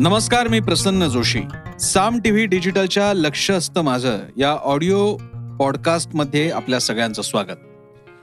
नमस्कार मी प्रसन्न जोशी. साम टीव्ही डिजिटलच्या लक्ष असतं माझं या ऑडिओ पॉडकास्टमध्ये आपल्या सगळ्यांचं स्वागत.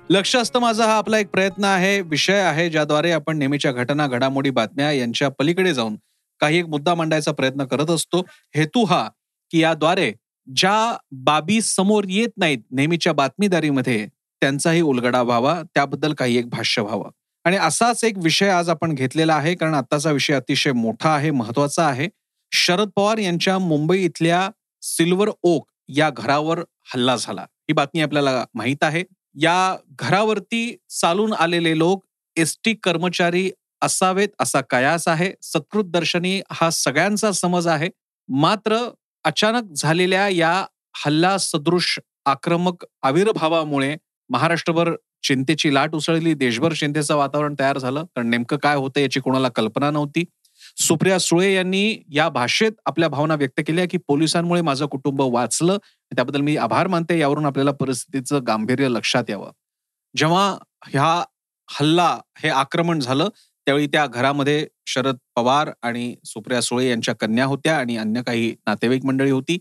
लक्ष असतं माझं हा आपला एक प्रयत्न आहे विषय आहे ज्याद्वारे आपण नेहमीच्या घटना घडामोडी बातम्या यांच्या पलीकडे जाऊन काही एक मुद्दा मांडायचा प्रयत्न करत असतो. हेतू हा की याद्वारे ज्या बाबी समोर येत नाहीत नेहमीच्या बातमीदारीमध्ये त्यांचाही उलगडा व्हावा त्याबद्दल काही एक भाष्य व्हावं. आणि असाच एक विषय आज आपण घेतलेला आहे कारण आताचा विषय अतिशय मोठा आहे महत्त्वाचा आहे. शरद पवार यांच्या मुंबई इथल्या सिल्वर ओक या घरावर हल्ला झाला. ही बातमी आपल्याला माहीत आहे. या घरावरती चालून आलेले लोक एस टी कर्मचारी असावेत असा कयास आहे. सत्कृत दर्शनी हा सगळ्यांचा समज आहे. मात्र अचानक झालेल्या या हल्ला सदृश आक्रमक आविर्भावामुळे महाराष्ट्रभर चिंतेची लाट उसळली. देशभर चिंतेचं वातावरण तयार झालं. कारण नेमकं काय होतं याची कोणाला कल्पना नव्हती. सुप्रिया सुळे यांनी या भाषेत आपल्या भावना व्यक्त केल्या की पोलिसांमुळे माझं कुटुंब वाचलं. त्याबद्दल मी आभार मानते. यावरून आपल्याला परिस्थितीचं गांभीर्य लक्षात यावं. जेव्हा ह्या हल्ला हे आक्रमण झालं त्यावेळी त्या घरामध्ये शरद पवार आणि सुप्रिया सुळे यांच्या कन्या होत्या आणि अन्य काही नातेवाईक मंडळी होती.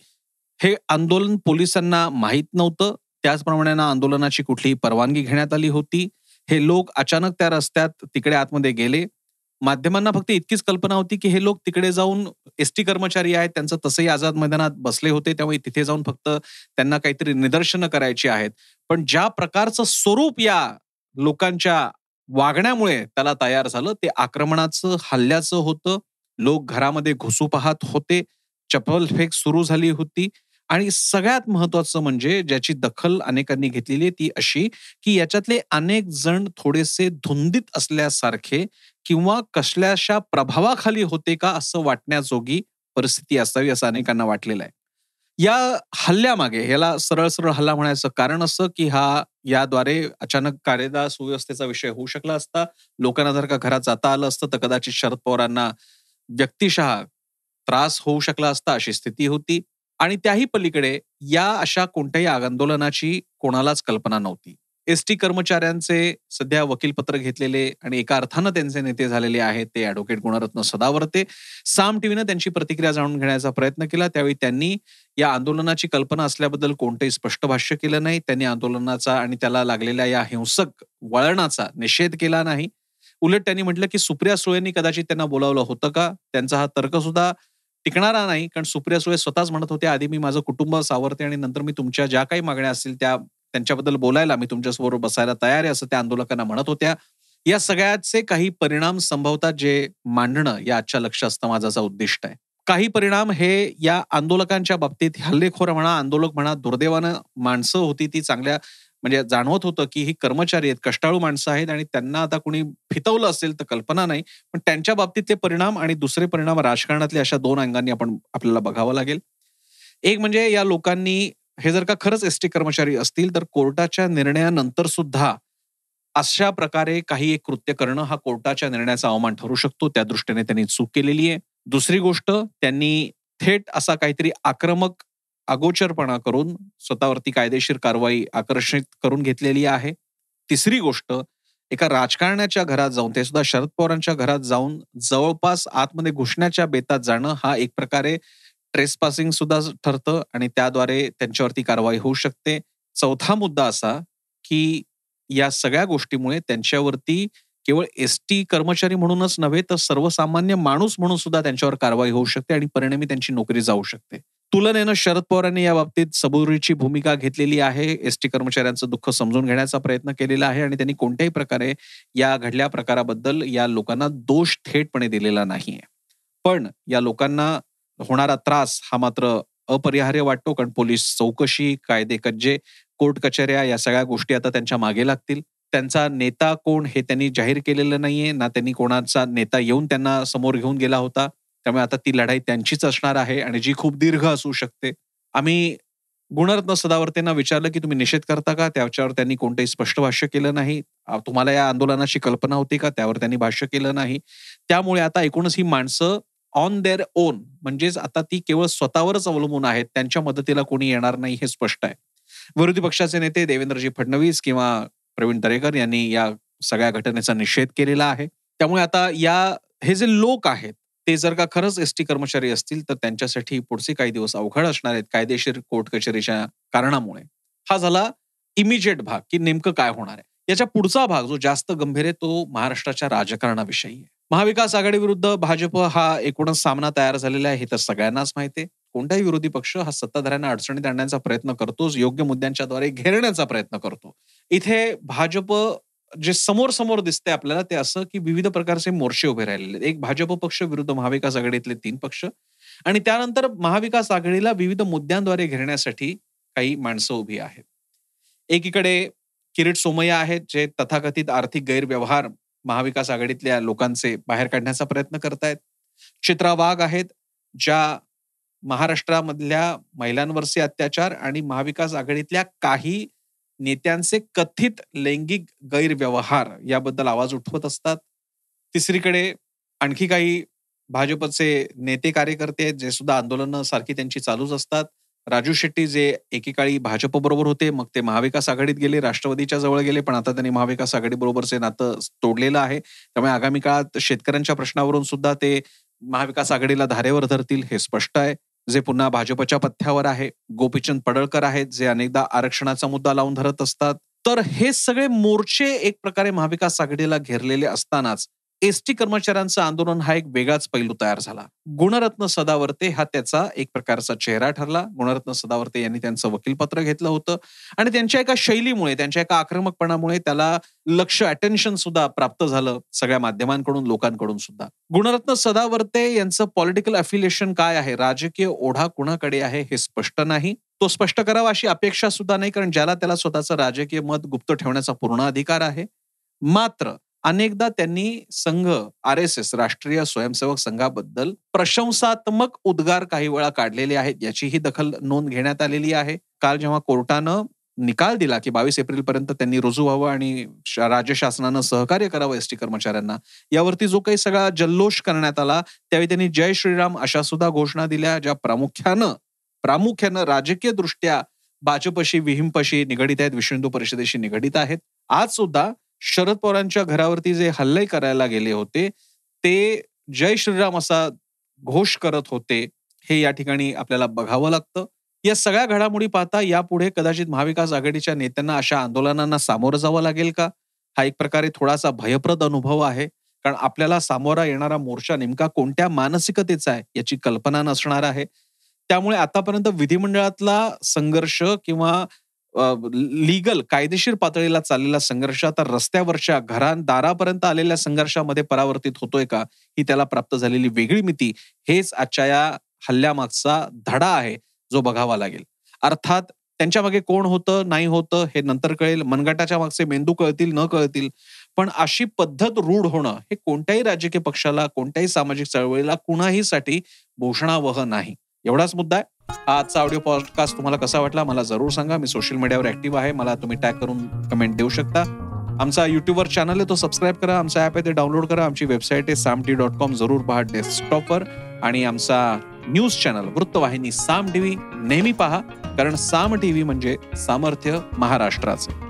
हे आंदोलन पोलिसांना माहीत नव्हतं. त्याचप्रमाणे आंदोलनाची कुठलीही परवानगी घेण्यात आली होती. हे लोक अचानक त्या रस्त्यात तिकडे आतमध्ये गेले. माध्यमांना फक्त इतकीच कल्पना होती की हे लोक तिकडे जाऊन एस टी कर्मचारी आहेत त्यांचं तसंही आझाद मैदानात बसले होते त्यामुळे तिथे जाऊन फक्त त्यांना काहीतरी निदर्शनं करायची आहेत. पण ज्या प्रकारचं स्वरूप या लोकांच्या वागण्यामुळे त्याला तयार झालं ते आक्रमणाचं हल्ल्याचं होतं. लोक घरामध्ये घुसू पाहत होते. चपलफेक सुरू झाली होती. आणि सगळ्यात महत्वाचं म्हणजे ज्याची दखल अनेकांनी घेतलेली ती अशी की याच्यातले अनेक जण थोडेसे धुंदीत असल्यासारखे किंवा कसल्याशा प्रभावाखाली होते का असं वाटण्याजोगी परिस्थिती असावी असं अनेकांना वाटलेलं आहे. या हल्ल्यामागे याला सरळ सरळ हल्ला म्हणायचं कारण असं की हा याद्वारे अचानक कायदा सुव्यवस्थेचा विषय होऊ शकला असता लोकांना जर का घरात जाता आलं असतं तर कदाचित शरद पवारांना व्यक्तिशः त्रास होऊ शकला असता अशी स्थिती होती. आणि त्याही पलीकडे या अशा कोणत्याही आंदोलनाची कोणालाच कल्पना नव्हती. एस टी कर्मचाऱ्यांचे सध्या वकीलपत्र घेतलेले आणि एका अर्थानं त्यांचे नेते झालेले आहेत ते ऍडव्होकेट गुणरत्न सदावर्ते. साम टीव्हीनं त्यांची प्रतिक्रिया जाणून घेण्याचा प्रयत्न केला. त्यावेळी त्यांनी या आंदोलनाची कल्पना असल्याबद्दल कोणतंही स्पष्ट भाष्य केलं नाही. त्यांनी आंदोलनाचा आणि त्याला लागलेल्या या हिंसक वळणाचा निषेध केला नाही. उलट त्यांनी म्हटलं की सुप्रिया सुळेंनी कदाचित त्यांना बोलावलं होतं का? त्यांचा हा तर्क सुद्धा टिकणारा नाही कारण सुप्रिया सुळे स्वतःच म्हणत होते आधी मी माझं कुटुंब सावरते आणि नंतर मी तुमच्या ज्या काही मागण्या असतील त्या त्यांच्याबद्दल बोलायला मी तुमच्यासमोर बसायला तयार आहे असं त्या आंदोलकांना म्हणत होत्या. या सगळ्याचे काही परिणाम संभवतात जे मांडणं या आजच्या लक्ष असतं माझाचा उद्दिष्ट आहे. काही परिणाम हे या आंदोलकांच्या बाबतीत हल्लेखोर म्हणा आंदोलक म्हणा दुर्दैवानं माणसं होती ती चांगल्या म्हणजे जाणवत होतं की ही कर्मचारी आहेत कष्टाळू माणसं आहेत आणि त्यांना आता कुणी फितवलं असेल तर कल्पना नाही. पण त्यांच्या बाबतीतले परिणाम आणि दुसरे परिणाम राजकारणातले अशा दोन अंगांनी आपण आपल्याला बघावं लागेल. एक म्हणजे या लोकांनी हे जर का खरंच एस टी कर्मचारी असतील तर कोर्टाच्या निर्णयानंतर सुद्धा अशा प्रकारे काही एक कृत्य करणं हा कोर्टाच्या निर्णयाचा अवमान ठरू शकतो. त्या दृष्टीने त्यांनी चूक केलेली आहे. दुसरी गोष्ट त्यांनी थेट असा काहीतरी आक्रमक अगोचरपणा करून स्वतःवरती कायदेशीर कारवाई आकर्षित करून घेतलेली आहे. तिसरी गोष्ट एका राजकारण्याच्या घरात जाऊन ते सुद्धा शरद पवारांच्या घरात जाऊन जवळपास आतमध्ये घुसण्याच्या बेतात जाणं हा एक प्रकारे ट्रेस पासिंग सुद्धा ठरतं आणि त्याद्वारे त्यांच्यावरती कारवाई होऊ शकते. चौथा मुद्दा असा की या सगळ्या गोष्टीमुळे त्यांच्यावरती केवळ एस टी कर्मचारी म्हणूनच नव्हे तर सर्वसामान्य माणूस म्हणून सुद्धा त्यांच्यावर कारवाई होऊ शकते आणि परिणामी त्यांची नोकरी जाऊ शकते. तुलनेनं शरद पवारांनी या बाबतीत सबुरीची भूमिका घेतलेली आहे. एसटी कर्मचाऱ्यांचं दुःख समजून घेण्याचा प्रयत्न केलेला आहे आणि त्यांनी कोणत्याही प्रकारे या घडल्या प्रकाराबद्दल या लोकांना दोष थेटपणे दिलेला नाहीये. पण या लोकांना होणारा त्रास हा मात्र अपरिहार्य वाटतो कारण पोलीस चौकशी कायदे कज्जे कोर्ट कचेऱ्या या सगळ्या गोष्टी आता त्यांच्या मागे लागतील. त्यांचा नेता कोण हे त्यांनी जाहीर केलेलं नाहीये. ना त्यांनी कोणाचा नेता येऊन त्यांना समोर घेऊन गेला होता. त्यामुळे आता ती लढाई त्यांचीच असणार आहे आणि जी खूप दीर्घ असू शकते. आम्ही गुणरत्न सदावर्तेंना विचारलं की तुम्ही निषेध करता का? त्याच्यावर त्यांनी कोणतंही स्पष्ट भाष्य केलं नाही. तुम्हाला या आंदोलनाची कल्पना होती का? त्यावर त्यांनी भाष्य केलं नाही. त्यामुळे आता एकूणच ही माणसं ऑन देअर ओन म्हणजेच आता ती केवळ स्वतःवरच अवलंबून आहेत. त्यांच्या मदतीला कोणी येणार नाही हे स्पष्ट आहे. विरोधी पक्षाचे नेते देवेंद्रजी फडणवीस किंवा प्रवीण दरेकर यांनी या सगळ्या घटनेचा निषेध केलेला आहे. त्यामुळे आता या हे जे लोक आहेत ते जर का खरंच एस टी कर्मचारी असतील तर त्यांच्यासाठी पुढचे काही दिवस अवघड असणार आहेत कायदेशीर कोर्ट कचेरीच्या कारणामुळे. हा झाला इमिजिएट भाग की नेमकं काय होणार आहे. याच्या पुढचा भाग जो जास्त गंभीर आहे तो महाराष्ट्राच्या राजकारणाविषयी आहे. महाविकास आघाडी विरुद्ध भाजप हा एकूणच सामना तयार झालेला आहे हे तर सगळ्यांनाच माहिती आहे. कोणताही विरोधी पक्ष हा सत्ताधाऱ्यांना अडचणीत आणण्याचा प्रयत्न करतोच योग्य मुद्द्यांच्या द्वारे घेरण्याचा प्रयत्न करतो. इथे भाजप जे समोर समोर दिसते आपल्याला ते असं की विविध प्रकारचे मोर्चे उभे राहिलेले एक भाजप पक्ष विरुद्ध महाविकास आघाडीतले तीन पक्ष आणि त्यानंतर महाविकास आघाडीला विविध मुद्द्यांद्वारे घेण्यासाठी काही माणसं उभी आहेत. एकीकडे किरीट सोमय्या आहेत जे तथाकथित आर्थिक गैरव्यवहार महाविकास आघाडीतल्या लोकांचे बाहेर काढण्याचा प्रयत्न करतायत. चित्रा वाघ आहेत ज्या महाराष्ट्रामधल्या महिलांवरचे अत्याचार आणि महाविकास आघाडीतल्या काही नेत्यांचे कथित लैंगिक गैरव्यवहार याबद्दल आवाज उठवत असतात. तिसरीकडे आणखी काही भाजपचे नेते कार्यकर्ते आहेत जे सुद्धा आंदोलनं सारखी त्यांची चालूच असतात. राजू शेट्टी जे एकेकाळी भाजप बरोबर होते मग ते महाविकास आघाडीत गेले राष्ट्रवादीच्या जवळ गेले पण आता त्यांनी महाविकास आघाडी बरोबरचे नातं तोडलेलं आहे. त्यामुळे आगामी काळात शेतकऱ्यांच्या प्रश्नावरून सुद्धा ते महाविकास आघाडीला धारेवर धरतील हे स्पष्ट आहे. जे पुन्हा भाजपच्या पथ्यावर आहे गोपीचंद पडळकर आहेत जे अनेकदा आरक्षणाचा मुद्दा लावून धरत असतात. तर हे सगळे मोर्चे एक प्रकारे महाविकास आघाडीला घेरलेले असतानाच एसटी कर्मचाऱ्यांचं आंदोलन हा एक वेगळाच पैलू तयार झाला. गुणरत्न सदावर्ते हा त्याचा एक प्रकारचा चेहरा ठरला. गुणरत्न सदावर्ते यांनी त्यांचं वकीलपत्र घेतलं होतं. आणि त्यांच्या एका शैलीमुळे त्यांच्या एका आक्रमकपणामुळे त्याला लक्ष अटेन्शन सुद्धा प्राप्त झालं सगळ्या माध्यमांकडून लोकांकडून सुद्धा. गुणरत्न सदावर्ते यांचं पॉलिटिकल अफिलिएशन काय आहे? राजकीय ओढा कुणाकडे आहे हे स्पष्ट नाही. तो स्पष्ट करावा अशी अपेक्षा सुद्धा नाही कारण ज्याला त्याला स्वतःचं राजकीय मत गुप्त ठेवण्याचा पूर्ण अधिकार आहे. मात्र अनेकदा त्यांनी संघ आर एस एस राष्ट्रीय स्वयंसेवक संघाबद्दल प्रशंसात्मक उद्गार काही वेळा काढलेले आहेत याचीही दखल नोंद घेण्यात आलेली आहे. काल जेव्हा कोर्टानं निकाल दिला की बावीस एप्रिल पर्यंत त्यांनी रुजू व्हावं आणि राज्य शासनानं सहकार्य करावं एसटी कर्मचाऱ्यांना यावरती जो काही सगळा जल्लोष करण्यात आला त्यावेळी त्यांनी जय श्रीराम अशा सुद्धा घोषणा दिल्या ज्या प्रामुख्यानं प्रामुख्यानं राजकीय दृष्ट्या भाजपशी विहिंपशी निगडित आहेत विश्व हिंदू परिषदेशी निगडित आहेत. आज सुद्धा शरद पवारांच्या घरावरती जे हल्ले करायला गेले होते ते जय श्रीराम असा घोष करत होते हे या ठिकाणी आपल्याला बघावं लागतं. या सगळ्या घडामोडी पाहता यापुढे कदाचित महाविकास आघाडीच्या नेत्यांना अशा आंदोलनांना सामोरं जावं लागेल का? हा एक प्रकारे थोडासा भयप्रद अनुभव आहे. कारण आपल्याला सामोरा येणारा मोर्चा नेमका कोणत्या मानसिकतेचा आहे याची कल्पना नसणार आहे. त्यामुळे आतापर्यंत विधिमंडळातला संघर्ष किंवा लीगल कायदेशीर पातळीला चाललेला संघर्ष आता रस्त्यावरच्या घरांदारापर्यंत आलेल्या संघर्षामध्ये परावर्तित होतोय का? ही त्याला प्राप्त झालेली वेगळी मिती हेच आजच्या या हल्ल्यामागचा धडा आहे जो बघावा लागेल. अर्थात त्यांच्या मागे कोण होतं नाही होतं हे नंतर कळेल. मनगटाच्या मागचे मेंदू कळतील न कळतील. पण अशी पद्धत रूढ होणं हे कोणत्याही राजकीय पक्षाला कोणत्याही सामाजिक चळवळीला कुणाहीसाठी भूषणावह नाही. एवढाच मुद्दा आहे. आजचा ऑडिओ पॉडकास्ट तुम्हाला कसा वाटला मला जरूर सांगा. मी सोशल मीडियावर ऍक्टिव्ह आहे. मला तुम्ही टॅग करून कमेंट देऊ शकता. आमचा युट्यूबवर चॅनल आहे तो सबस्क्राईब करा. आमचा ऍप आहे ते डाउनलोड करा. आमची वेबसाईट आहे साम टी डॉट कॉम जरूर पहा डेस्कटॉपवर आणि आमचा न्यूज चॅनल वृत्तवाहिनी साम टीव्ही नेहमी पहा. कारण साम टीव्ही म्हणजे सामर्थ्य महाराष्ट्राचं.